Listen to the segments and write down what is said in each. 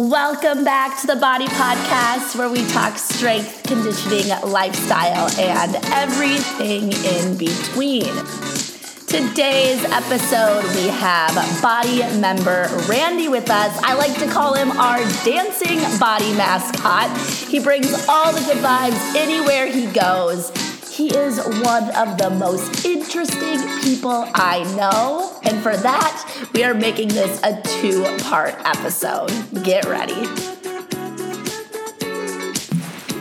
Welcome back to the BODI Podcast, where we talk strength, conditioning, lifestyle, and everything in between. Today's episode, we have BODI member Randy with us. I like to call him our dancing BODI mascot. He brings all the good vibes anywhere he goes. He is one of the most interesting people I know. And for that, we are making this a two part episode. Get ready.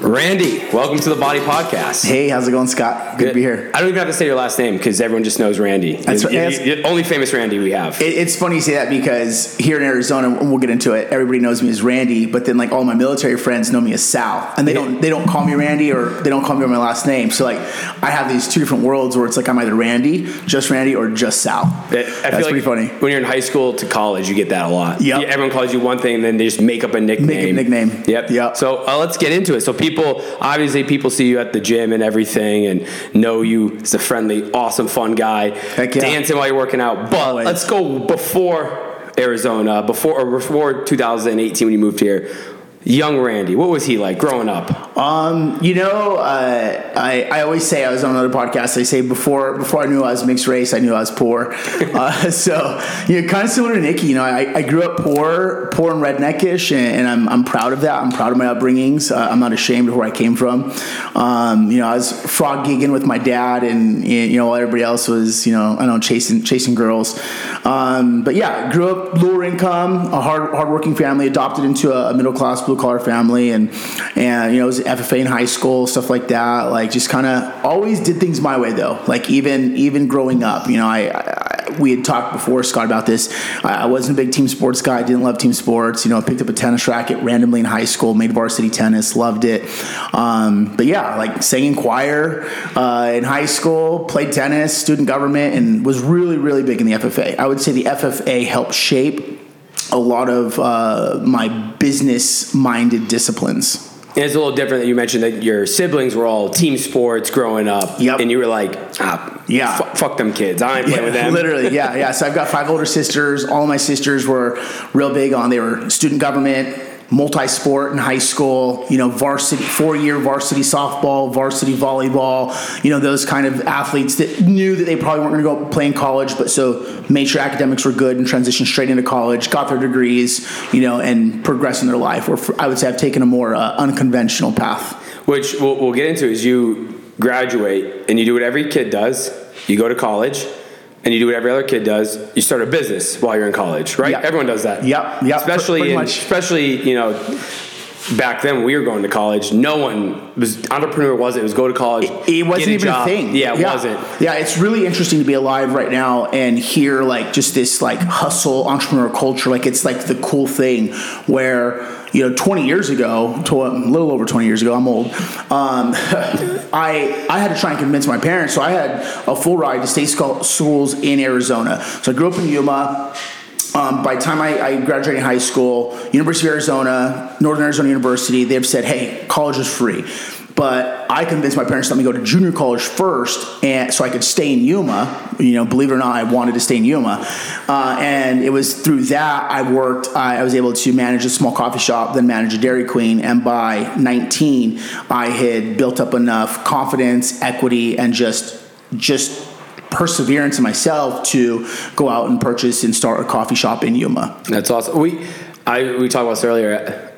Randy, welcome to the BODI Podcast. Hey, how's it going, Scott? Good, to be here. I don't even have to say your last name because everyone just knows Randy. That's you, right. you, you, only famous Randy we have. It, it's funny you say that because here in Arizona, and we'll get into it. Everybody knows me as Randy, but then like all my military friends know me as Sal, and they don't they don't call me Randy or they don't call me by my last name. So like I have these two different worlds where it's like I'm either Randy, just Randy, or just Sal. I feel That's like pretty funny. When you're in high school to college, you get that a lot. Yep. Yeah, Everyone calls you one thing, and then they just make up a nickname. Make a nickname. Yep. Yep. So uh, let's get into it. So people, obviously, people see you at the gym and everything, and know you as a friendly, awesome, fun guy, Heck yeah. dancing while you're working out. But Always. let's go before Arizona, before or before 2018 when you moved here. Young Randy, what was he like growing up? Um, you know, uh, I, I always say I was on another podcast. I say before before I knew I was mixed race, I knew I was poor. uh, so you know, kind of similar to Nikki. You know, I, I grew up poor, poor and redneckish, and, and I'm, I'm proud of that. I'm proud of my upbringings. Uh, I'm not ashamed of where I came from. Um, you know, I was frog gigging with my dad, and you know, while everybody else was you know I don't know chasing chasing girls. Um, but yeah, grew up lower income, a hard hardworking family, adopted into a, a middle class blue collar family, and and you know, was FFA in high school, stuff like that. Like just kind of always did things my way though. Like even even growing up, you know, I, I we had talked before Scott about this. I, I wasn't a big team sports guy. Didn't love team sports. You know, I picked up a tennis racket randomly in high school, made varsity tennis, loved it. Um, but yeah, like sang in choir uh, in high school, played tennis, student government, and was really really big in the FFA. I would say the FFA helped shape a lot of uh, my business minded disciplines. And it's a little different that you mentioned that your siblings were all team sports growing up. Yep. And you were like, ah, Yeah. fu- fuck them kids. I ain't playing with them. Literally, yeah, yeah. So I've got five older sisters. All my sisters were real big on. They were student government, multi-sport in high school. You know, varsity, four-year varsity softball, varsity volleyball. You know, those kind of athletes that knew that they probably weren't going to go play in college, but so made sure academics were good and transitioned straight into college, got their degrees. You know, and progressed in their life. Where I would say I've taken a more uh, unconventional path. Which we'll, we'll get into is you graduate and you do what every kid does. You go to college and you do what every other kid does. You start a business while you're in college, right? Yep. Everyone does that. Yep, yep, Especially, pretty in, much. especially you know, back then when we were going to college, no one was entrepreneur. Was it? It was go to college. it wasn't get a even job. a thing. Yeah, it wasn't. Yeah, it's really interesting to be alive right now and hear like just this like hustle entrepreneur culture. Like it's like the cool thing where you know 20 years ago, to a little over 20 years ago, I'm old. Um, I I had to try and convince my parents, so I had a full ride to state school, schools in Arizona. So I grew up in Yuma. Um, by the time I, I graduated high school, University of Arizona, Northern Arizona University, they've said, hey, college is free. But I convinced my parents to let me go to junior college first, and so I could stay in Yuma. You know, believe it or not, I wanted to stay in Yuma, uh, and it was through that I worked. I, I was able to manage a small coffee shop, then manage a Dairy Queen, and by 19, I had built up enough confidence, equity, and just just perseverance in myself to go out and purchase and start a coffee shop in Yuma. That's awesome. We I we talked about this earlier.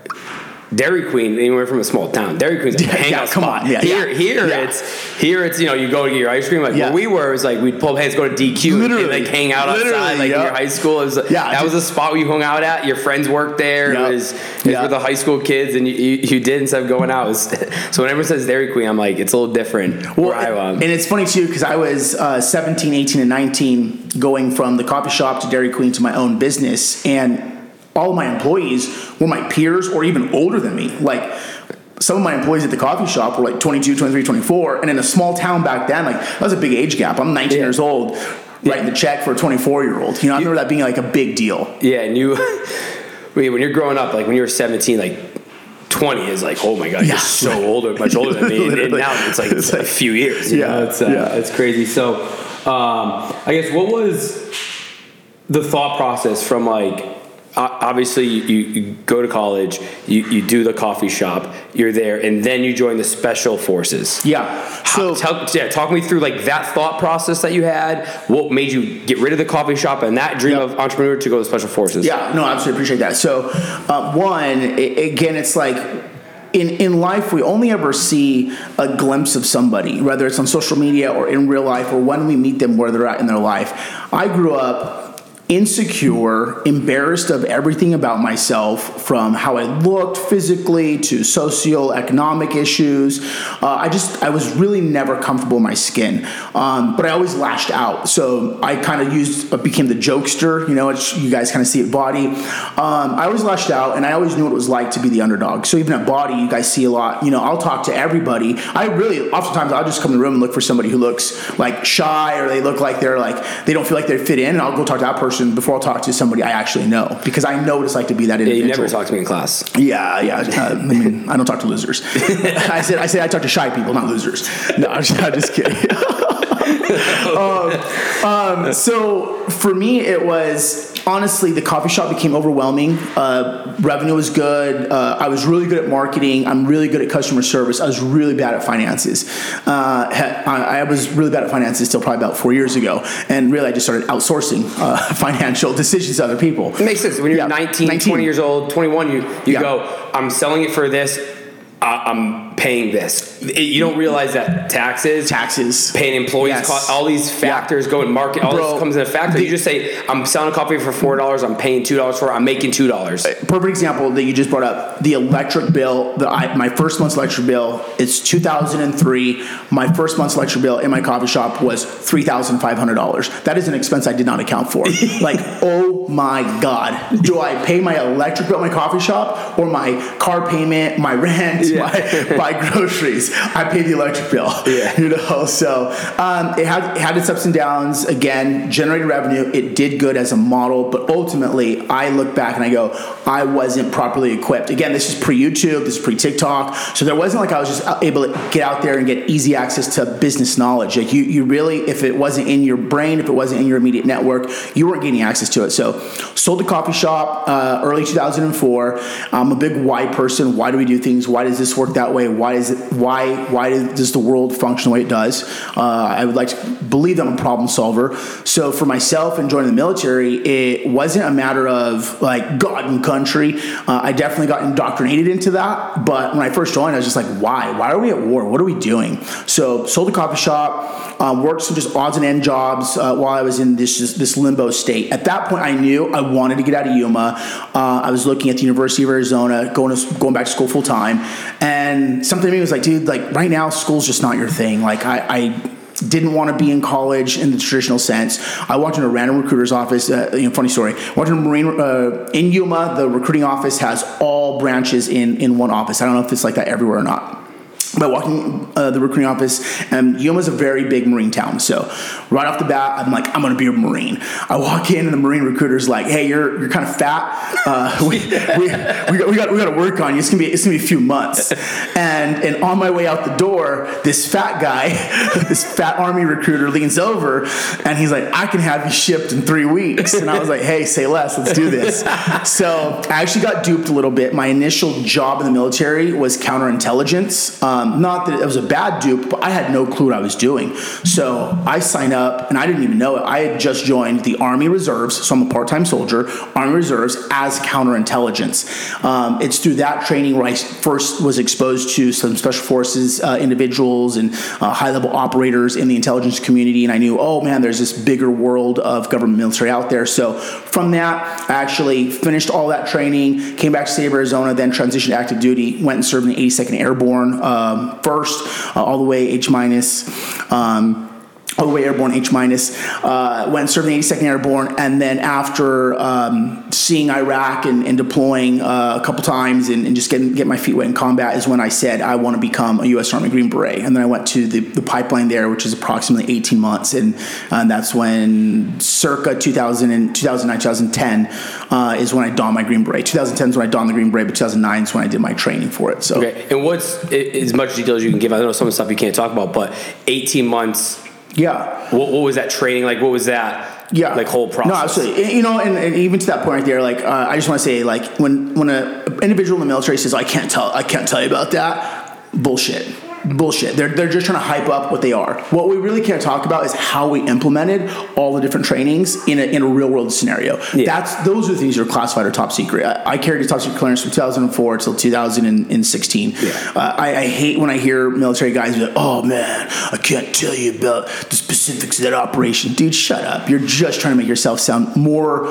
Dairy Queen, anywhere from a small town. Dairy Queen's like a Yeah, hangout come spot. on. Yeah, here, yeah. here Yeah. it's here it's you know you go to get your ice cream. Like Yeah. where we were, it was like we'd pull up, hey, let's go to DQ Literally. and like hang out outside. Literally, Like in yeah. your high school, it was, Yeah, that was a spot where you hung out at. Your friends worked there. Yeah. It was, it was Yeah. with the high school kids, and you, you, you did instead of going out. Was, so whenever it says Dairy Queen, I'm like it's a little different. I am. and it's funny too because I was uh, 17, 18, and 19 going from the coffee shop to Dairy Queen to my own business, and all of my employees were my peers or even older than me. Like some of my employees at the coffee shop were like 22, 23, 24, and in a small town back then, like that was a big age gap. I'm 19 Yeah. years old. Writing the check for a 24 year old. You know, I remember that being like a big deal. Yeah, and you, when you're growing up, like when you were 17, like 20 is like, oh my god, Yeah. you're so older, much older than me. And, and now it's like it's like a few years. you Yeah, know? it's uh, yeah. it's crazy. So, um, I guess what was the thought process from like obviously you, you go to college, you, you do the coffee shop, you're there, and then you join the special forces. Yeah. So, So talk, yeah, talk me through like that thought process that you had. What made you get rid of the coffee shop and that dream of entrepreneur to go to the special forces? Yeah, no, I absolutely appreciate that. So, uh, one, i again, it's like in, in life, we only ever see a glimpse of somebody, whether it's on social media or in real life or when we meet them where they're at in their life. I grew up insecure, embarrassed of everything about myself, from how I looked physically to socioeconomic issues. Uh, I just, I was really never comfortable in my skin, um, but I always lashed out. So I kind of used, uh, became the jokester. You know, you guys kind of see it BODI. Um, I always lashed out, and I always knew what it was like to be the underdog. So even at BODI, you guys see a lot. You know, I'll talk to everybody. I really, oftentimes, I'll just come in the room and look for somebody who looks like shy or they look like they're like they don't feel like they fit in, and I'll go talk to that person before I'll talk to somebody I actually know because I know what it's like to be that Yeah, you never talked to me in class. Yeah, yeah. Uh, I mean, I don't talk to losers. I said, I said, I talk to shy people, not losers. No, I'm just, I'm just kidding. um, um, so for me, it was honestly the coffee shop became overwhelming. Uh, revenue was good. Uh, I was really good at marketing. I'm really good at customer service. I was really bad at finances. Uh, I, I was really bad at finances till probably about four years ago, and really I just started outsourcing uh, financial decisions to other people. It makes sense. When you're Yeah, 19, 19. 20 years old, 21, you, you Yeah. go, I'm selling it for this, I'm paying this. It- you don't realize that taxes, Taxes. paying employees, Yes. cost, all these factors go in market, all Bro, this comes in a factor. the- you just say, I'm selling a coffee for $4, I'm paying $2 for it, I'm making $2. Uh, perfect example that you just brought up the electric bill the, I, my first month's electric bill it's 2003 my first month's electric bill in my coffee shop was $3500 that is an expense i did not account for like oh my god do i pay my electric bill at my coffee shop or my car payment my rent my, my groceries i pay the electric bill Yeah. you know so um, it had it had its ups and downs. Again generated revenue. It did good as a model but ultimately i look back and i go i wasn't properly equipped. Again this is pre-youtube this is pre-tiktok so there wasn't like i was just able to get out there and get easy access to business knowledge. Like you, you really if it wasn't in your brain if it wasn't in your immediate network you weren't getting access to it. So sold the coffee shop uh, early 2004 i'm a big why person. Why do we do things? Why does this work that way why is it why why does the world function the way it does? Uh, i would like to believe that i'm a problem solver. So for myself and joining the military it wasn't a matter of like god and country. Uh, i definitely got indoctrinated into that but when i first joined i was just like why? Why are we at war? What are we doing? So sold the coffee shop um, worked some just odds and end jobs uh, while i was in this this limbo state. At that point i knew i wanted to get out of yuma. Uh, i was looking at the university of arizona going to going back to school full time. And something in me was like dude like right now school's just not your thing like i, I didn't want to be in college in the traditional sense. I walked into a random recruiter's office. Uh, you know, funny story. Walked into marine uh, in Yuma. The recruiting office has all branches in in one office. I don't know if it's like that everywhere or not. But walking uh, the recruiting office, and Yuma's a very big marine town. So right off the bat, I'm like, I'm gonna be a marine. I walk in, and the marine recruiter's like, Hey, you're you're kind of fat. Uh, we, we, we got we got we got to work on you. It's gonna be it's gonna be a few months. And and on my way out the door, this fat guy, this fat army recruiter leans over, and he's like, I can have you shipped in three weeks. And I was like, Hey, say less. Let's do this. So I actually got duped a little bit. My initial job in the military was counterintelligence. Um, not that it was a bad dupe, but I had no clue what I was doing. So I signed up, and I didn't even know it. I had just joined the Army Reserves, so I'm a part-time soldier. Army Reserves as counterintelligence. Um, it's through that training where I first was exposed to some special forces uh, individuals and uh, high-level operators in the intelligence community, and I knew, oh man, there's this bigger world of government military out there. So from that, I actually finished all that training, came back to state of Arizona, then transitioned to active duty, went and served in the 82nd Airborne um, first, uh, all the way H minus. Um, all the way airborne H minus, uh, went and served in the 82nd Airborne, and then after um, seeing Iraq and, and deploying uh, a couple times and, and just getting get my feet wet in combat is when I said I want to become a U.S. Army Green Beret, and then I went to the, the pipeline there, which is approximately 18 months, and and that's when circa 2000 and 2009 2010 uh, is when I donned my Green Beret. 2010 is when I donned the Green Beret, but 2009 is when I did my training for it. So. Okay, and what's as much detail as you can give? I know some of the stuff you can't talk about, but 18 months. Yeah. What, what was that training like? What was that? yeah, like whole process. No, absolutely. You know, and, and even to that point right there, like uh, I just want to say, like when when a individual in the military says, "I can't tell, I can't tell you about that," bullshit. Bullshit. They're, they're just trying to hype up what they are. What we really can't talk about is how we implemented all the different trainings in a, in a real world scenario. Yeah. That's those are the things that are classified or top secret. I, I carried a top secret clearance from 2004 till 2016. Yeah. Uh, I, I hate when I hear military guys be like, "Oh man, I can't tell you about the specifics of that operation." Dude, shut up. You're just trying to make yourself sound more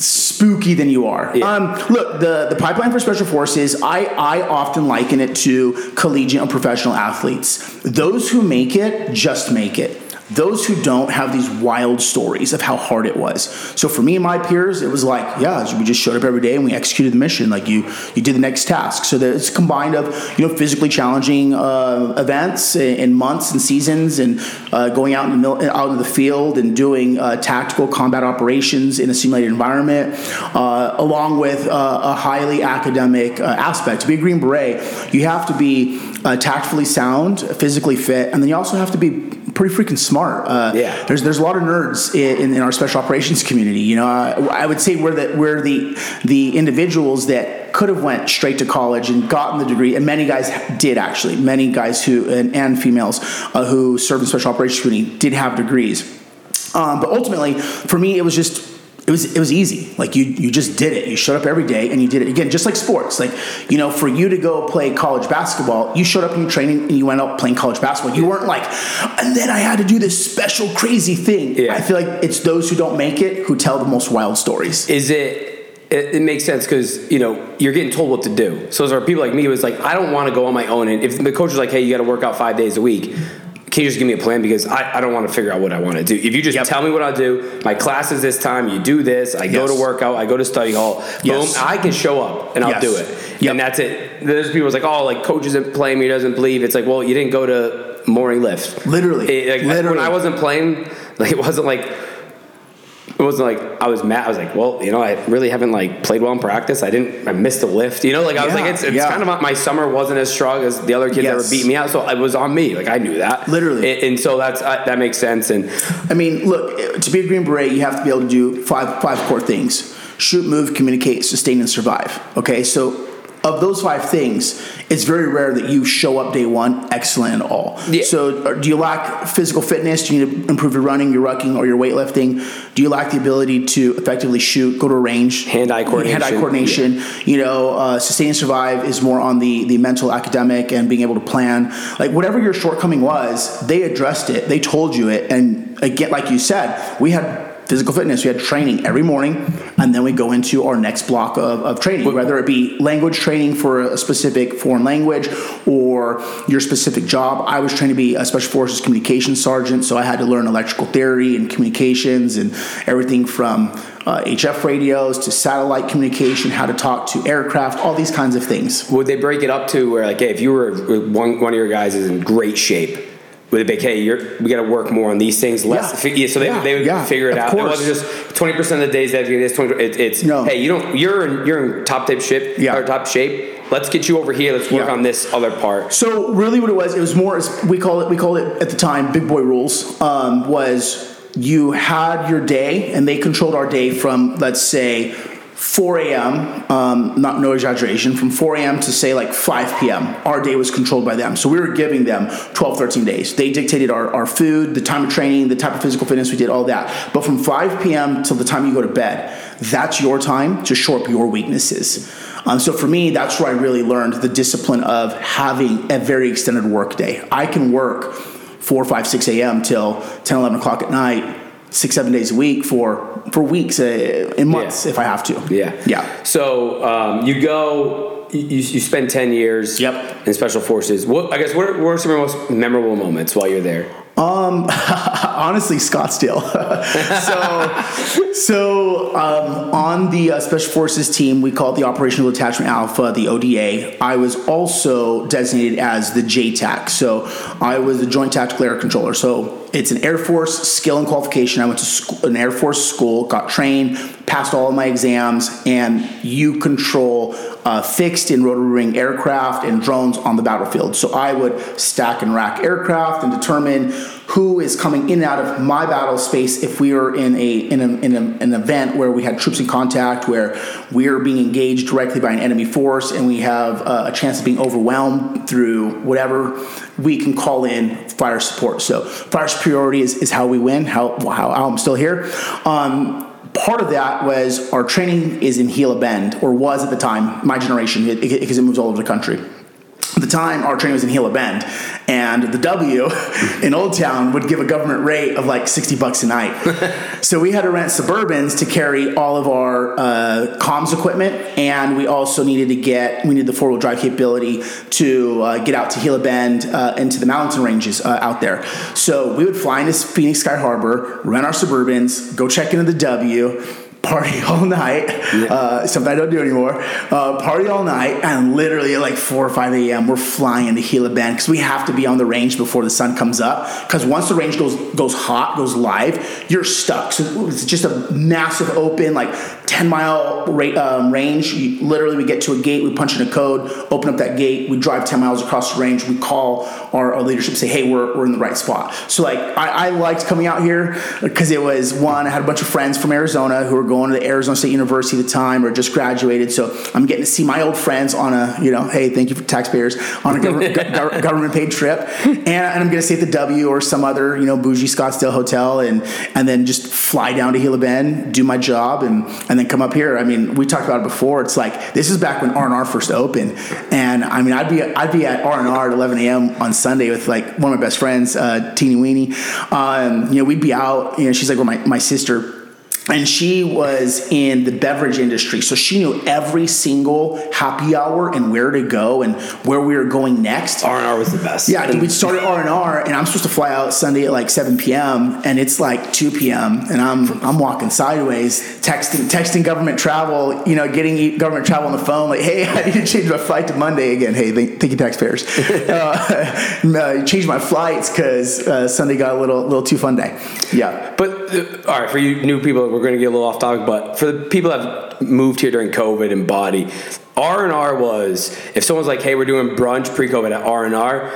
spooky than you are. Yeah. Um, look, the, the pipeline for special forces, I, I often liken it to collegiate and professional athletes. Those who make it just make it. Those who don't have these wild stories of how hard it was. So for me and my peers, it was like, yeah, we just showed up every day and we executed the mission. Like you, you did the next task. So that it's combined of you know physically challenging uh, events in months and seasons, and uh, going out in the mil- out in the field and doing uh, tactical combat operations in a simulated environment, uh, along with uh, a highly academic uh, aspect. To be a Green Beret, you have to be tactfully sound, physically fit, and then you also have to be pretty freaking smart. Uh, Yeah. There's there's a lot of nerds in, in our special operations community. You know, uh, I would say we're the we're the the individuals that could have went straight to college and gotten the degree, and many guys did actually. Many guys who and, and females uh, who served in special operations community did have degrees. Um, but ultimately, for me, it was just it was it was easy. Like you you just did it. You showed up every day and you did it again, just like sports. Like you know, for you to go play college basketball, you showed up in your training and you went out playing college basketball. You weren't like, and then I had to do this special crazy thing. Yeah. I feel like it's those who don't make it who tell the most wild stories. is it it, it makes sense because you know you're getting told what to do so there are people like me who was like i don't want to go on my own and if the coach is like hey you got to work out five days a week can you just give me a plan because I, I don't want to figure out what I want to do. If you just Yep. tell me what I'll do, my class is this time, you do this, I go to workout, I go to study hall, Yes. boom, I can show up and I'll Yes. do it. Yep. And that's it. There's people who's like, oh, like coach isn't playing me, doesn't believe. It's like, well, you didn't go to morning lift. Literally. It- like, Literally. When I wasn't playing, like it wasn't like it wasn't like I was mad. I was like, well, you know, I really haven't like played well in practice. I didn't. I missed a lift. You know, like I was Yeah, like, it's, it's yeah. kind of my summer wasn't as strong as the other kids that were Yes. beating me out. So it was on me. Like I knew that Literally. and, and so that's uh, that makes sense. And I mean, look, to be a Green Beret, you have to be able to do five five core things: shoot, move, communicate, sustain, and survive. Okay, so of those five things, it's very rare that you show up day one excellent in all. Yeah. So, uh, do you lack physical fitness? Do you need to improve your running, your rucking, or your weightlifting? Do you lack the ability to effectively shoot, go to a range, Hand-eye coordination. hand-eye coordination? You know, uh, sustain and survive is more on the the mental, academic, and being able to plan. Like whatever your shortcoming was, they addressed it. They told you it, and again, like you said, we had physical fitness. We had training every morning, and then we go into our next block of, of training, whether it be language training for a specific foreign language or your specific job. I was trained to be a special forces communications sergeant, so I had to learn electrical theory and communications and everything from uh, HF radios to satellite communication, how to talk to aircraft, all these kinds of things. would they break it up to where like, hey, if you were one one of your guys is in great shape. Would it be, hey, you're, we got to work more on these things, less. Yeah. So they, Yeah, they would yeah, figure it of out. It course. wasn't just twenty percent of the days that this. Twenty, it, it's No. hey, you don't. You're in, you're in top tip shape. Yeah. Or top shape. Let's get you over here. Let's work on this other part. So really, what it was, it was more as we call it. We called it at the time "big boy rules." Um, was you had your day, and they controlled our day from let's say 4 a.m. Um, not no exaggeration, from 4 a.m. to say like 5 p.m. Our day was controlled by them. So we were giving them 12, 13 days. They dictated our, our food, the time of training, the type of physical fitness we did, all that. But from 5 p.m. till the time you go to bed, that's your time to shore up your weaknesses. Um, so for me, that's where I really learned the discipline of having a very extended work day. I can work 4, 5, 6 a.m. till 10, 11 o'clock at night, six, seven days a week for for weeks, uh, in months Yeah. if I have to. Yeah. Yeah. So um, you go, you, you spend 10 years Yep. in special forces. What, I guess, what are, what are some of your most memorable moments while you're there? Um, honestly Scottsdale. so, so um, on the uh, Special Forces team, we call it the Operational Detachment Alpha, the ODA. I was also designated as the JTAC. So I was the Joint Tactical Air Controller. So it's an Air Force skill and qualification. I went to school, an Air Force school, got trained, passed all of my exams, and you control uh, fixed and rotary wing aircraft and drones on the battlefield. So I would stack and rack aircraft and determine who is coming in and out of my battle space if we are in a in, a, in a, an event where we had troops in contact where we are being engaged directly by an enemy force and we have uh, a chance of being overwhelmed through whatever we can call in fire support so fire superiority is, is how we win how, how, i'm still here um, part of that was our training is in Gila Bend, or was at the time, my generation, because it, it, moves all over the country. The time, our train was in Gila Bend, and the W in Old Town would give a government rate of like 60 bucks a night. so we had to rent Suburbans to carry all of our uh, comms equipment, and we also needed to get, we needed the four wheel drive capability to uh, get out to Gila Bend uh, into the mountain ranges uh, out there. So we would fly into Phoenix Sky Harbor, rent our Suburbans, go check into the W, party all night, yeah. uh, something I don't do anymore. Uh, party all night, and literally at like 4 or 5 a.m., we're flying into Gila Bend because we have to be on the range before the sun comes up. Because once the range goes goes hot, goes live, you're stuck. So it's just a massive open, like 10 mile rate, um, range. You, literally, we get to a gate, we punch in a code, open up that gate, we drive 10 miles across the range, we call our, our leadership, say, hey, we're, we're in the right spot. So, like, I, I liked coming out here because it was one, I had a bunch of friends from Arizona who were going to the Arizona State University at the time or just graduated. So, I'm getting to see my old friends on a, you know, hey, thank you for taxpayers, on a government, government paid trip. And, and I'm going to stay at the W or some other, you know, bougie Scottsdale hotel and, and then just fly down to Gila Bend, do my job, and, and then come up here. I mean, we talked about it before. It's like this is back when R and R first opened, and I mean, I'd be I'd be at R and R at 11 a.m. on Sunday with like one of my best friends, uh, Teeny Weenie. Um, you know, we'd be out. You know, she's like, well, my my sister and she was in the beverage industry so she knew every single happy hour and where to go and where we were going next. R&r was the best. Yeah we started r&r and i'm supposed to fly out sunday at like 7 p.m and it's like 2 p.m and i'm i'm walking sideways texting texting government travel you know getting government travel on the phone like hey i need to change my flight to monday again. Hey thank, you taxpayers. Uh, uh, change my flights because uh, sunday got a little little too fun day. Yeah. But uh, all right for you new people we're going to get a little off topic, but for the people that have moved here during COVID and BODI, R and R was if someone's like, "Hey, we're doing brunch pre-COVID at R and R,"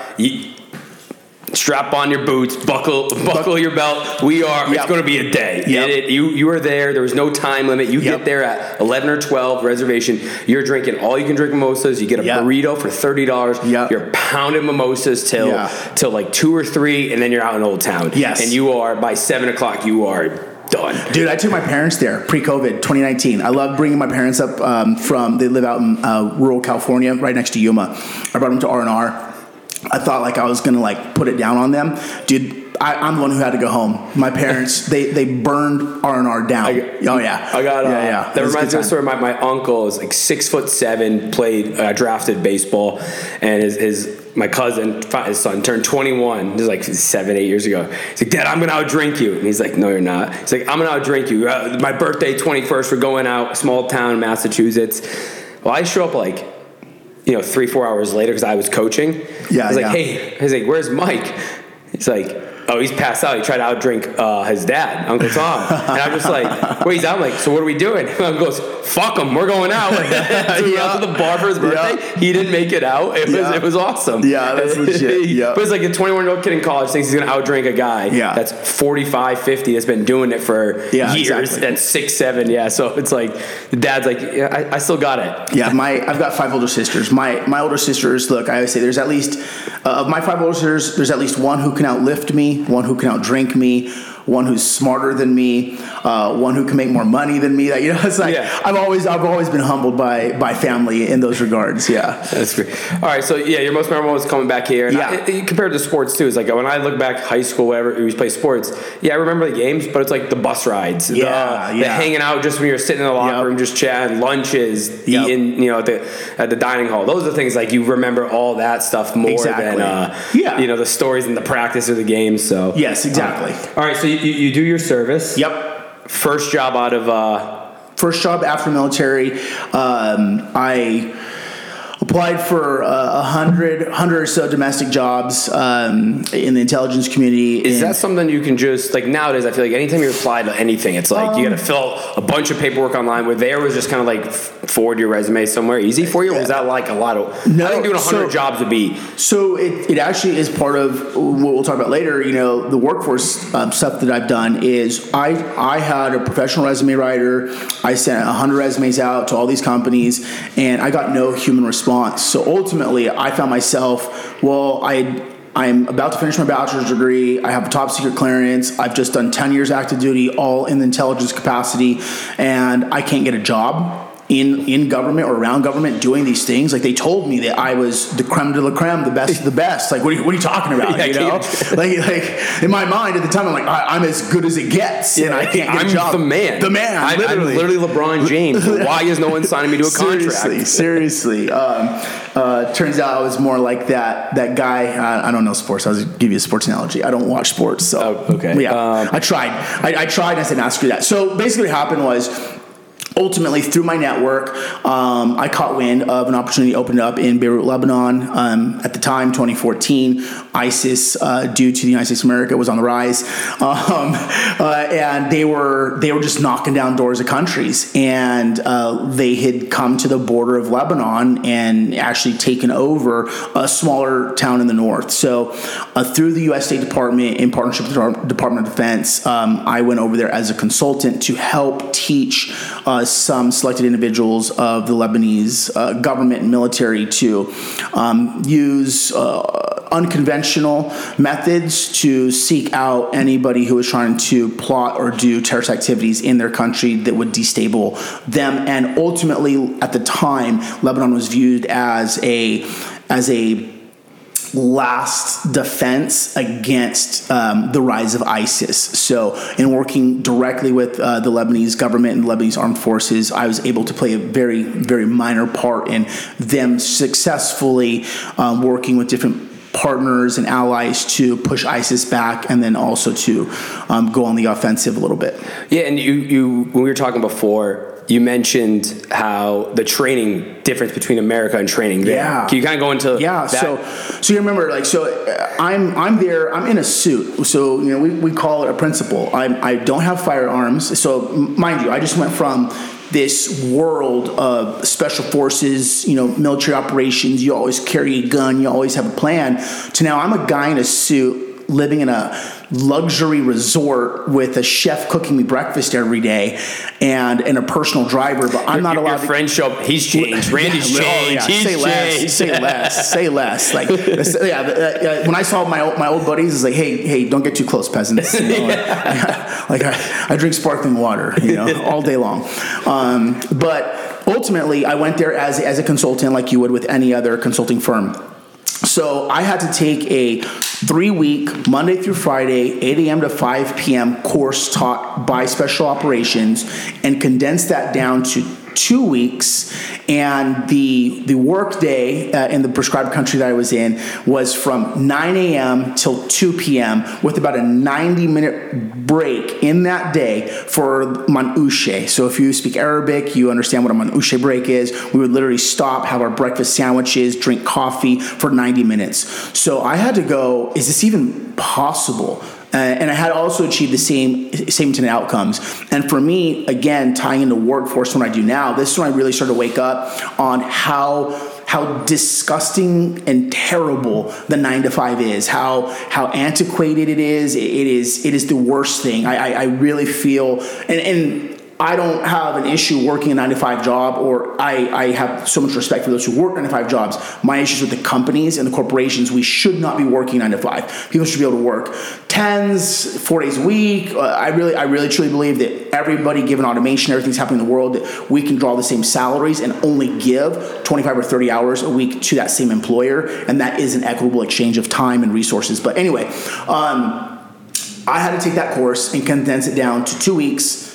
strap on your boots, buckle buckle your belt. We are. Yep. It's going to be a day. Yep. It, you you are there. There was no time limit. You yep. get there at eleven or twelve reservation. You're drinking all you can drink mimosas. You get a burrito for thirty dollars. You're pounding mimosas till yeah. till like two or three, and then you're out in Old Town. Yes, and you are by seven o'clock. You are done. Dude, I took my parents there pre-COVID, 2019. I love bringing my parents up um, from. They live out in uh, rural California, right next to Yuma. I brought them to R and R. I thought like I was gonna like put it down on them, dude. I, am the one who had to go home. My parents, they they burned R and R down. I, oh yeah, I got. Uh, yeah, yeah. That reminds me of a story. My, my uncle is like six foot seven, played uh, drafted baseball, and his his my cousin, his son, turned 21. This is like seven, eight years ago. He's like, Dad, I'm gonna outdrink you. And he's like, No, you're not. He's like, I'm gonna outdrink you. Uh, my birthday, 21st, we're going out, small town, Massachusetts. Well, I show up like, you know, three, four hours later because I was coaching. Yeah. I was yeah. like, Hey, he's like, Where's Mike? He's like, oh, he's passed out. He tried to outdrink uh, his dad, Uncle Tom. and I'm just like, wait, he's out. I'm like, so what are we doing? And Uncle goes, fuck him. We're going out. so we out to the bar for his birthday. Yeah. He didn't make it out. It was yeah. it was awesome. Yeah, that's legit. Yeah. but it's like a 21 year old kid in college thinks he's going to outdrink a guy yeah. that's 45, 50 that's been doing it for yeah, years. Exactly. That's six, seven. Yeah. So it's like the dad's like, yeah, I, I still got it. Yeah. My I've got five older sisters. My my older sisters, look, I always say there's at least uh, of my five older sisters, there's at least one who can outlift me, one who can outdrink me one who's smarter than me, uh, one who can make more money than me. That you know, it's like yeah. I've always I've always been humbled by by family in those regards. Yeah, that's great. All right, so yeah, your most memorable was coming back here. And yeah, I, it, compared to sports too, it's like when I look back high school, whatever we play sports. Yeah, I remember the games, but it's like the bus rides, yeah, the, yeah. the hanging out just when you're sitting in the locker yep. room, just chatting, lunches, yep. eating, you know, at the at the dining hall. Those are the things like you remember all that stuff more exactly. than uh, yeah, you know, the stories and the practice of the games. So yes, exactly. All right, so you, you do your service. Yep. First job out of. Uh, First job after military. Um, I applied for uh, a hundred, hundred or so domestic jobs um, in the intelligence community. Is And- that something you can just like nowadays? I feel like anytime you apply to anything, it's like you got to Um, fill a bunch of paperwork online. Where there was just kind of like forward your resume somewhere easy for you, or was that like a lot of? No, I think doing hundred so- jobs would be. So it, it actually is part of what we'll talk about later. You know, the workforce um, stuff that I've done is I I had a professional resume writer. I sent hundred resumes out to all these companies, and I got no human response. So ultimately, I found myself well, I. I'm about to finish my bachelor's degree. I have a top secret clearance. I've just done 10 years active duty, all in the intelligence capacity, and I can't get a job in in government or around government doing these things. Like they told me that I was the creme de la creme, the best of the best. Like what are you, what are you talking about? Yeah, you know, like like in my mind at the time, I'm like I, I'm as good as it gets, and I can't get I'm a job. the man. the man, I, literally. I'm literally LeBron James. Why is no one signing me to a Seriously, contract? seriously. Um, uh, turns out I was more like that that guy. I, I don't know sports. I was give you a sports analogy. I don't watch sports. So Oh, okay. yeah, Um, I tried. I, I tried. And I said, "Nah, screw that." So basically, what happened was ultimately through my network um, i caught wind of an opportunity opened up in beirut lebanon um, at the time 2014 isis uh, due to the united states of america was on the rise. Um, uh, and they were they were just knocking down doors of countries. And uh, they had come to the border of lebanon and actually taken over a smaller town in the north. So uh, through the u.s state department in partnership with the department of defense um, i went over there as a consultant to help teach uh, some selected individuals of the Lebanese uh, government and military to um, use uh, unconventional methods to seek out anybody who is trying to plot or do terrorist activities in their country that would destabilize them. And ultimately, at the time, Lebanon was viewed as a as a last defense against um, the rise of ISIS. So, in working directly with uh, the Lebanese government and Lebanese armed forces, I was able to play a very, very minor part in them successfully um, working with different partners and allies to push ISIS back and then also to um, go on the offensive a little bit. Yeah, and you you when we were talking before, you mentioned how the training difference between America and training there. Yeah. Can you kind of go into Yeah, that? so so you remember like so uh, I'm I'm there I'm in a suit so you know we, we call it a principal I'm I don't have firearms so mind you I just went from this world of special forces you know military operations you always carry a gun you always have a plan to now I'm a guy in a suit living in a luxury resort with a chef cooking me breakfast every day and and a personal driver but I'm not your, allowed your to friends show up. He's changed. Randy's yeah, changed. yeah. He's say changed. less. Say less. Say less. Like, yeah. uh, uh, when I saw my old, my old buddies, it's like, hey, hey, don't get too close, peasants. You know, like, like I, I drink sparkling water, you know, all day long. Um, but ultimately, I went there as as a consultant, like you would with any other consulting firm. So I had to take a three week, Monday through Friday, 8 a.m. to 5 p.m. course taught by special operations and condense that down to two weeks. And the, the work day uh, in the prescribed country that I was in was from 9 a.m. till 2 p.m. with about a 90 minute break in that day for manouche. So if you speak Arabic, you understand what a manouche break is. We would literally stop, have our breakfast sandwiches, drink coffee for 90 minutes. So I had to go, is this even possible? Uh, and I had also achieved the same same intended outcomes. And for me, again, tying into workforce when I do now, this is when I really started to wake up on how how disgusting and terrible the nine to five is, how how antiquated it is. It is it is the worst thing. I I, I really feel and and. I don't have an issue working a nine to five job, or I, I have so much respect for those who work nine to five jobs. My issues with the companies and the corporations, we should not be working nine to five. People should be able to work tens, four days a week. Uh, I really, I really truly believe that everybody, given automation, everything's happening in the world, that we can draw the same salaries and only give 25 or 30 hours a week to that same employer, and that is an equitable exchange of time and resources. But anyway, um, I had to take that course and condense it down to two weeks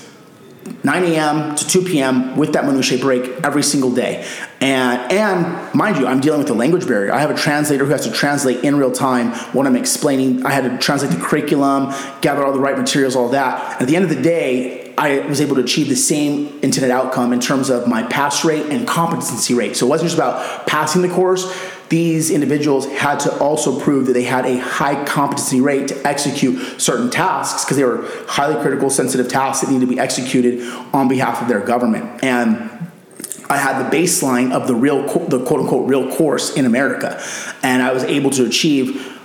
9 a.m. to 2 p.m. with that manouche break every single day. And, and mind you, I'm dealing with a language barrier. I have a translator who has to translate in real time what I'm explaining. I had to translate the curriculum, gather all the right materials, all that. At the end of the day, I was able to achieve the same intended outcome in terms of my pass rate and competency rate. So it wasn't just about passing the course. These individuals had to also prove that they had a high competency rate to execute certain tasks because they were highly critical, sensitive tasks that needed to be executed on behalf of their government. And I had the baseline of the real, the quote unquote real course in America, and I was able to achieve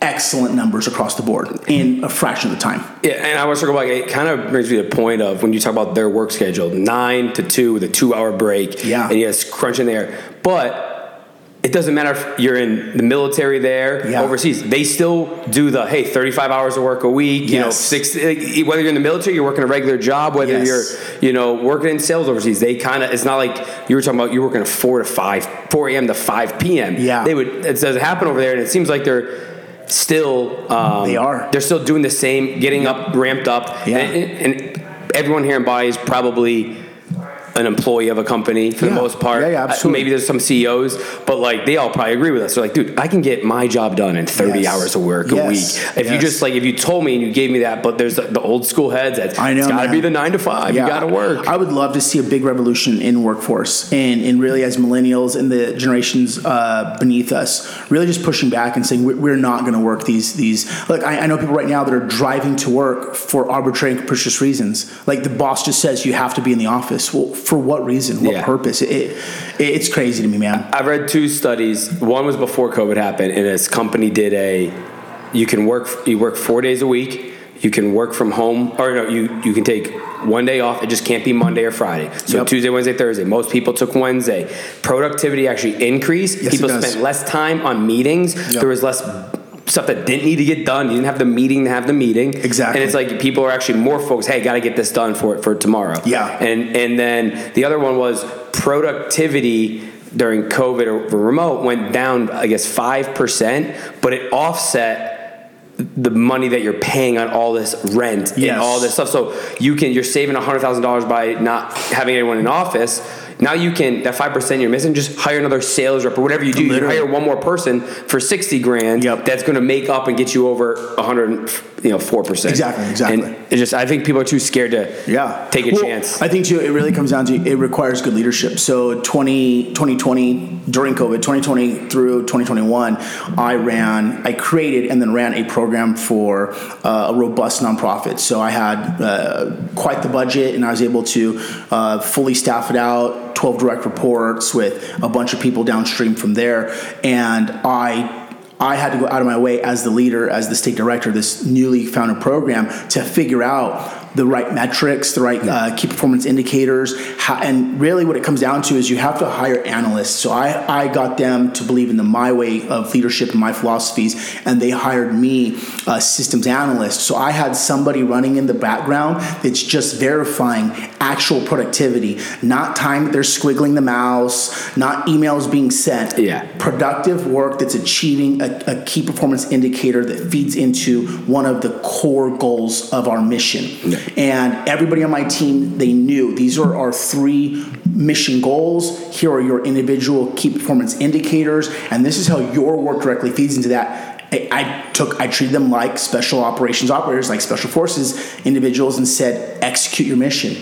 excellent numbers across the board in a fraction of the time. Yeah, and I was talking about it kind of brings me to the point of when you talk about their work schedule, nine to two with a two hour break. Yeah. And yes, crunch in there. But it doesn't matter if you're in the military there, Yeah. overseas. They still do the hey, 35 hours of work a week. You know, six. Whether you're in the military, you're working a regular job. Whether Yes. you're, you know, working in sales overseas, they kind of. It's not like you were talking about. You're working a four to five, 4 a.m. to 5 p.m. Yeah. They would. It doesn't happen over there, and it seems like they're still. Um, They are. They're still doing the same, getting up, ramped up. Yeah. And, and everyone here in Bali is probably an employee of a company for Yeah. the most part. Yeah, yeah, absolutely. Maybe there's some CEOs, but like they all probably agree with us. They're like, dude, I can get my job done in 30 Yes. hours of work a Yes. week. If you just like, if you told me and you gave me that, but there's the, the old school heads that I know, it's got to be the nine to five. You got to work. I would love to see a big revolution in workforce and, and really as millennials and the generations uh, beneath us, really just pushing back and saying we're, we're not going to work these these. Look, I, I know people right now that are driving to work for arbitrary and capricious reasons. Like the boss just says you have to be in the office. Well, for what reason? What Yeah. purpose? It, it, it's crazy to me, man. I've read two studies. One was before COVID happened, and this company did a. You can work. You work four days a week. You can work from home, or no, you you can take one day off. It just can't be Monday or Friday. So Yep. Tuesday, Wednesday, Thursday. Most people took Wednesday. Productivity actually increased. Yes, people spent less time on meetings. Yep. There was less stuff that didn't need to get done. You didn't have the meeting to have the meeting. Exactly. And it's like people are actually more focused. Hey, got to get this done for it for tomorrow. Yeah. And and then the other one was productivity during COVID or remote went down, I guess, 5%, but it offset the money that you're paying on all this rent Yes. and all this stuff. So you can, you're saving $100,000 by not having anyone in office. Now you can, that 5% you're missing, just hire another sales rep or whatever you do. Literally. You hire one more person for 60 grand. Yep. That's going to make up and get you over 100, you know, 4%. Exactly, exactly. And it just, I think people are too scared to Yeah. take a Well, chance. I think too, it really comes down to it requires good leadership. So 20, 2020 during COVID, 2020 through 2021, I ran, I created and then ran a program for uh, a robust nonprofit. So I had uh, quite the budget and I was able to uh, fully staff it out. 12 direct reports with a bunch of people downstream from there. And I I had to go out of my way as the leader, as the state director of this newly founded program to figure out the right metrics, the right uh, key performance indicators. How, and really, what it comes down to is you have to hire analysts. So I, I got them to believe in the my way of leadership and my philosophies, and they hired me a systems analyst. So I had somebody running in the background that's just verifying actual productivity, not time that they're squiggling the mouse, not emails being sent Yeah. productive work that's achieving a, a key performance indicator that feeds into one of the core goals of our mission. And everybody on my team, they knew these are our three mission goals. Here are your individual key performance indicators, and this is how your work directly feeds into that. I, took, I treated them like special operations operators, like special forces individuals, and said, execute your mission.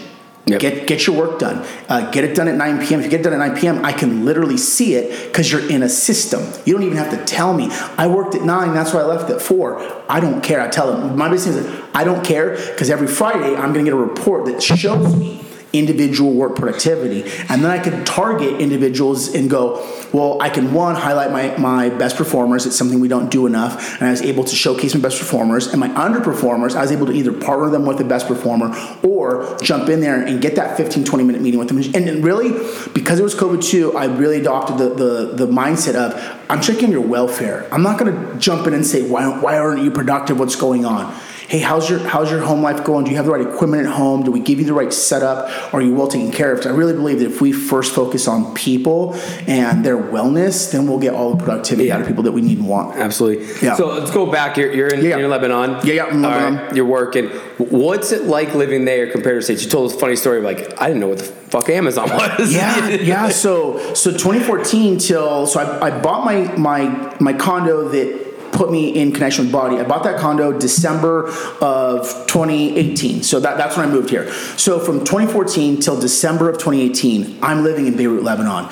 Yep. Get get your work done. Uh, get it done at 9 p.m. If you get it done at 9 p.m., I can literally see it because you're in a system. You don't even have to tell me. I worked at nine. That's why I left at four. I don't care. I tell them my business I don't care because every Friday I'm going to get a report that shows me individual work productivity. And then i can target individuals and go well i can one highlight my, my best performers. It's something we don't do enough. And i was able to showcase my best performers and my underperformers. I was able to either partner them with the best performer or jump in there and get that 15 20 minute meeting with them. And really because it was covid-2 i really adopted the, the, the mindset of i'm checking your welfare. I'm not going to jump in and say why, why aren't you productive? What's going on hey, how's your how's your home life going? Do you have the right equipment at home? Do we give you the right setup? Are you well taken care of? I really believe that if we first focus on people and their wellness, then we'll get all the productivity out of people that we need and want. Absolutely. Yeah. So let's go back. You're, you're, in, Yeah. you're in Lebanon. Yeah, yeah, I'm in All You're working. What's it like living there compared to states? You told a funny story. Like I didn't know what the fuck Amazon was. yeah, yeah. So so 2014 till so I, I bought my my my condo that put me in connection with BODI. I bought that condo December of 2018. So that, that's when I moved here. So from 2014 till December of 2018, I'm living in Beirut, Lebanon.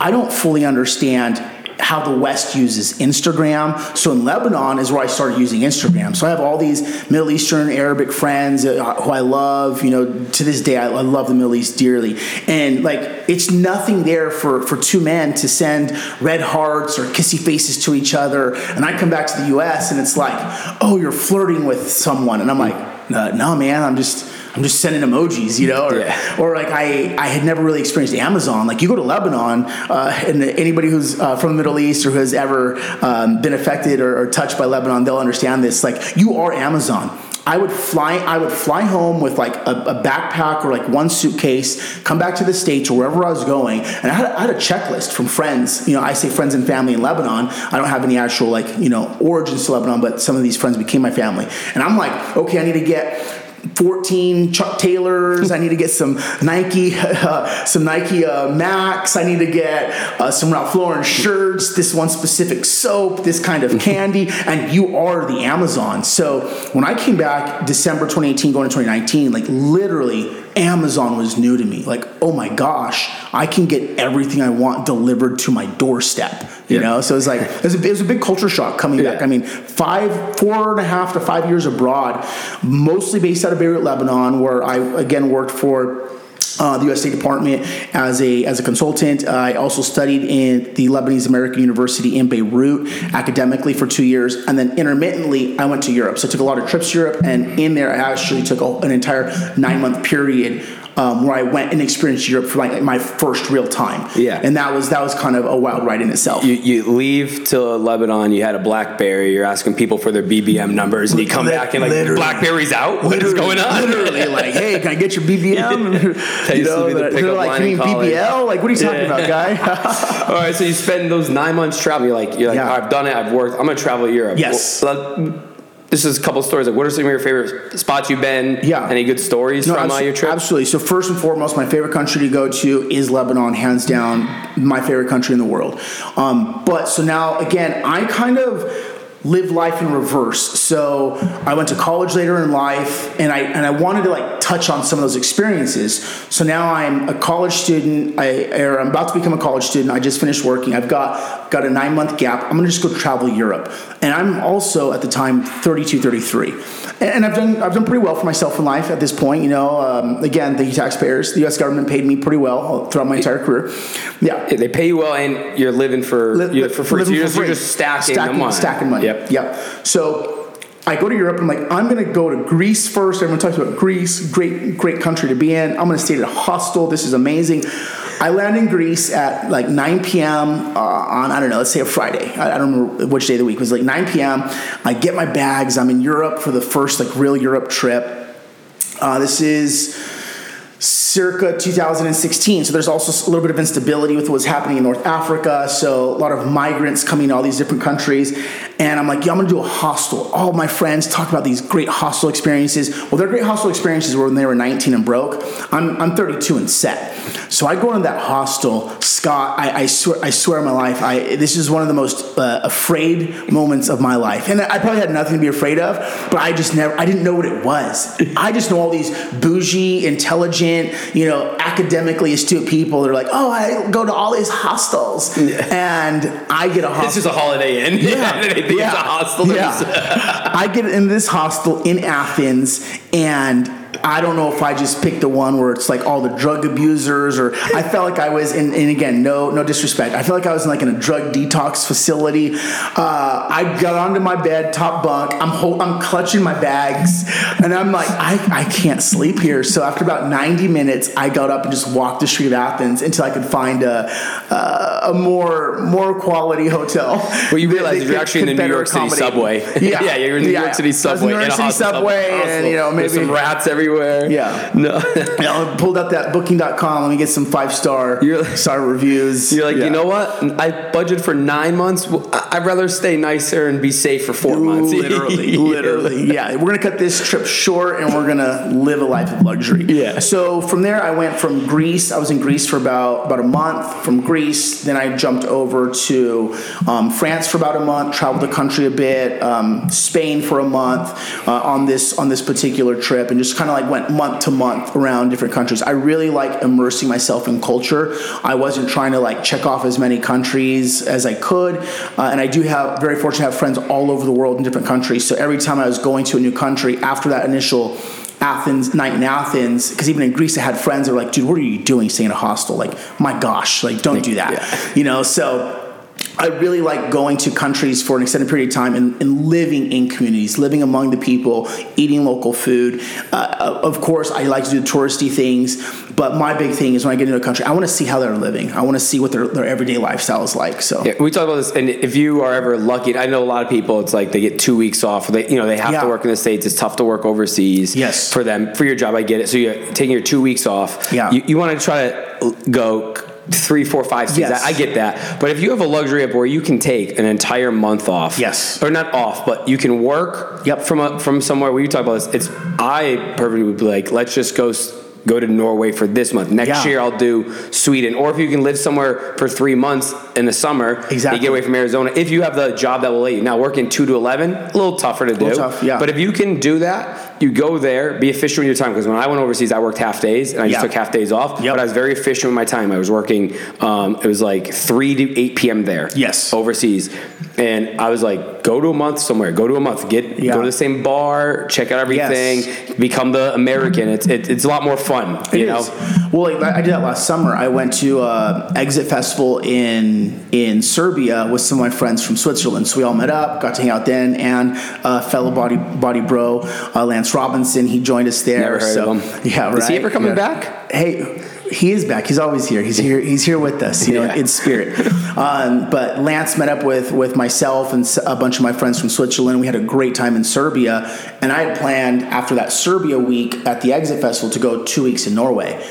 I don't fully understand how the West uses Instagram. So in Lebanon is where I started using Instagram. So I have all these Middle Eastern Arabic friends uh, who I love. You know, to this day I, love the Middle East dearly. And like, it's nothing there for for two men to send red hearts or kissy faces to each other. And I come back to the U.S. and it's like, oh, you're flirting with someone, and I'm like, no man, I'm just I'm just sending emojis, you know, or, Yeah. or like I, I had never really experienced Amazon. Like you go to Lebanon, uh, and anybody who's uh, from the Middle East or who has ever um, been affected or, or touched by Lebanon, they'll understand this. Like you are Amazon. I would fly. I would fly home with like a, a backpack or like one suitcase, come back to the states or wherever I was going, and I had, I had a checklist from friends. You know, I say friends and family in Lebanon. I don't have any actual like you know origins to Lebanon, but some of these friends became my family, and I'm like, okay, I need to get 14 Chuck Taylors. I need to get some Nike, uh, some Nike uh, Max. I need to get uh, some Ralph Lauren shirts. This one specific soap. This kind of candy. And you are the Amazon. So when I came back December 2018, going to 2019, like literally. Amazon was new to me. Like, oh my gosh, I can get everything I want delivered to my doorstep. You Yeah. know, so it's like it was, a, it was a big culture shock coming back. I mean, five, four and a half to five years abroad, mostly based out of Beirut, Lebanon, where I again worked for. Uh, the U.S. State Department as a as a consultant. I also studied in the Lebanese American University in Beirut academically for two years, and then intermittently I went to Europe. So I took a lot of trips to Europe, and in there I actually took a, an entire nine month period um, where I went and experienced Europe for like my first real time. Yeah. and that was that was kind of a wild ride in itself. You, you leave to Lebanon. You had a BlackBerry. You're asking people for their BBM numbers, and you come back and like literally. BlackBerry's out. What is going on? Literally, like, hey, can I get your BBM? To be the they're- like, you mean. BBL? Like, what are you talking Yeah. about, guy? All right, so you spend those nine months traveling. You're like, you're like, Yeah. I've done it. I've worked. I'm gonna travel Europe. Yes. Well, this is a couple stories. Like, what are some of your favorite spots you've been? Yeah. Any good stories No, from uh, abso- your trip? Absolutely. So first and foremost, my favorite country to go to is Lebanon, hands down, my favorite country in the world. Um, but so now again, I kind of live life in reverse. So I went to college later in life, and I and I wanted to like touch on some of those experiences. So now I'm a college student. I or I'm about to become a college student. I just finished working. I've got got a nine month gap. I'm gonna just go travel Europe, and I'm also at the time 32, 33, and, and I've done I've done pretty well for myself in life at this point. You know, um, again, thank you taxpayers. The U.S. government paid me pretty well throughout my entire career. Yeah. Yeah, they pay you well, and you're living for Li- you're for free. So you're, for just, you're just stacking, stacking, the money. stacking money. Yep. Yep. So I go to Europe. I'm like, I'm going to go to Greece first. Everyone talks about Greece, great, great country to be in. I'm going to stay at a hostel. This is amazing. I land in Greece at like 9 p.m. Uh, on I don't know, let's say a Friday. I, I don't remember which day of the week. It was like 9 p.m. I get my bags. I'm in Europe for the first like real Europe trip. Uh, this is circa 2016. So there's also a little bit of instability with what's happening in North Africa. So a lot of migrants coming to all these different countries. And I'm like, yeah, I'm gonna do a hostel. All my friends talk about these great hostel experiences. Well, their great hostel experiences were when they were 19 and broke. I'm, I'm 32 and set. So I go into that hostel. Scott, I, I swear, I swear my life, I this is one of the most uh, afraid moments of my life. And I probably had nothing to be afraid of, but I just never, I didn't know what it was. I just know all these bougie, intelligent, you know, academically astute people that are like, oh, I go to all these hostels, and I get a hostel. This is a Holiday Inn. Yeah, they think it's a hostel. Yeah. I get in this hostel in Athens, and I don't know if I just picked the one where it's like all the drug abusers, or I felt like I was in. And again, no, no disrespect. I felt like I was in like in a drug detox facility. Uh, I got onto my bed, top bunk. I'm I'm clutching my bags, and I'm like, I, I can't sleep here. So after about 90 minutes, I got up and just walked the street of Athens until I could find a a, a more more quality hotel. Well, you realize that you're actually in the New York City subway. Yeah, yeah, you're in the New Yeah. York City I was in subway. New York City subway, and you know There's maybe some rats everywhere. Everywhere. Yeah. No. I pulled up that booking.com. Let me get some five star star reviews. You're like, Yeah. you know what? I budget for nine months. I'd rather stay nicer and be safe for four months. Literally, literally. Yeah, we're gonna cut this trip short and we're gonna live a life of luxury. Yeah. So from there, I went from Greece. I was in Greece for about about a month. From Greece, then I jumped over to um, France for about a month. Traveled the country a bit. Um, Spain for a month uh, on this on this particular trip, and just kind of like went month to month around different countries. I really like immersing myself in culture. I wasn't trying to like check off as many countries as I could, uh, and I do have very fortunate to have friends all over the world in different countries. So every time I was going to a new country after that initial Athens night in Athens, because even in Greece I had friends that were like, "Dude, what are you doing staying in a hostel? Like, my gosh, like don't do that." Yeah. You know, so. I really like going to countries for an extended period of time and, and living in communities, living among the people, eating local food. Uh, of course, I like to do touristy things, but my big thing is when I get into a country, I want to see how they're living. I want to see what their, their everyday lifestyle is like. So, Yeah, we talk about this, and if you are ever lucky, I know a lot of people. It's like they get two weeks off. They, you know, they have Yeah. to work in the states. It's tough to work overseas. Yes. for them, for your job, I get it. So you're taking your two weeks off. Yeah. you, you want to try to go three, four, five, six. Yes. I, get that. But if you have a luxury up where you can take an entire month off, Yes. or not off, but you can work. Yep. from a, from somewhere where you talk about this. It's I perfectly would be like, let's just go. Go to Norway for this month. Next Yeah. year I'll do Sweden. Or if you can live somewhere for three months in the summer, Exactly. get away from Arizona. If you have the job that will let you. Now, working 2 to 11, a little tougher to do. little tough, yeah. But if you can do that, you go there, be efficient with your time. Because when I went overseas, I worked half days and I just took half days off. Yep. But I was very efficient with my time. I was working, um, it was like 3 to 8 p.m. there. Yes. Overseas. And I was like, go to a month somewhere, go to a month, get Yeah. go to the same bar, check out everything, Yes. become the American. It's, it, it's a lot more fun, It you know? is. Well, like I did that last summer. I went to uh, Exit Festival in in Serbia with some of my friends from Switzerland. So we all met up, got to hang out then, and uh, fellow BODI BODI bro uh, Lance Robinson. He joined us there. Never heard so, of him. Yeah, right. Is he ever coming Yeah. back? Hey. He is back. He's always here. He's here. He's here with us, you know, Yeah. in spirit. Um, but Lance met up with with myself and a bunch of my friends from Switzerland. We had a great time in Serbia, and I had planned after that Serbia week at the Exit Festival to go two weeks in Norway.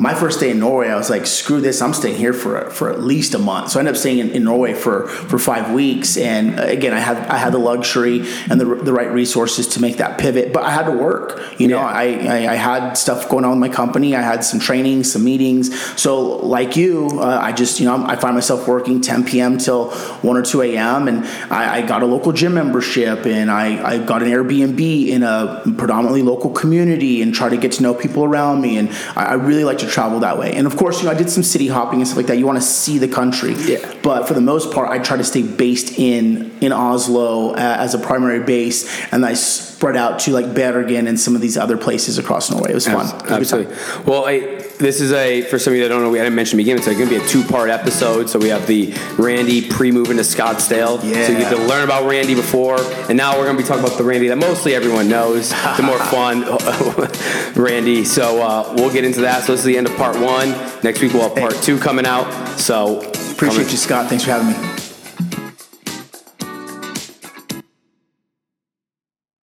My first day in Norway, I was like, "Screw this! I'm staying here for for at least a month." So I ended up staying in, in Norway for for five weeks, and uh, again, I had I had the luxury and the, the right resources to make that pivot, but I had to work. You know, Yeah. I, I I had stuff going on with my company. I had some training, some meetings. So like you, uh, I just you know I find myself working 10 p.m. till 1 or 2 a.m. and I, I got a local gym membership and I, I got an Airbnb in a predominantly local community and try to get to know people around me. And I, I really like to travel that way. And of course, you know I did some city hopping and stuff like that. You want to see the country. Yeah. But for the most part, I try to stay based in in Oslo uh, as a primary base, and I spread out to like Bergen and some of these other places across Norway. It was fun. It was a good time. Absolutely. Well, I, this is a for some of you that don't know, we hadn't mentioned in the beginning. It's going to be a two-part episode. So we have the Randy pre-moving to Scottsdale. So you get to learn about Randy before, and now we're going to be talking about the Randy that mostly everyone knows, the more fun Randy. So uh, we'll get into that. So this is the end of part one. Next week we'll have part two coming out. So Appreciate you, Scott. Thanks for having me.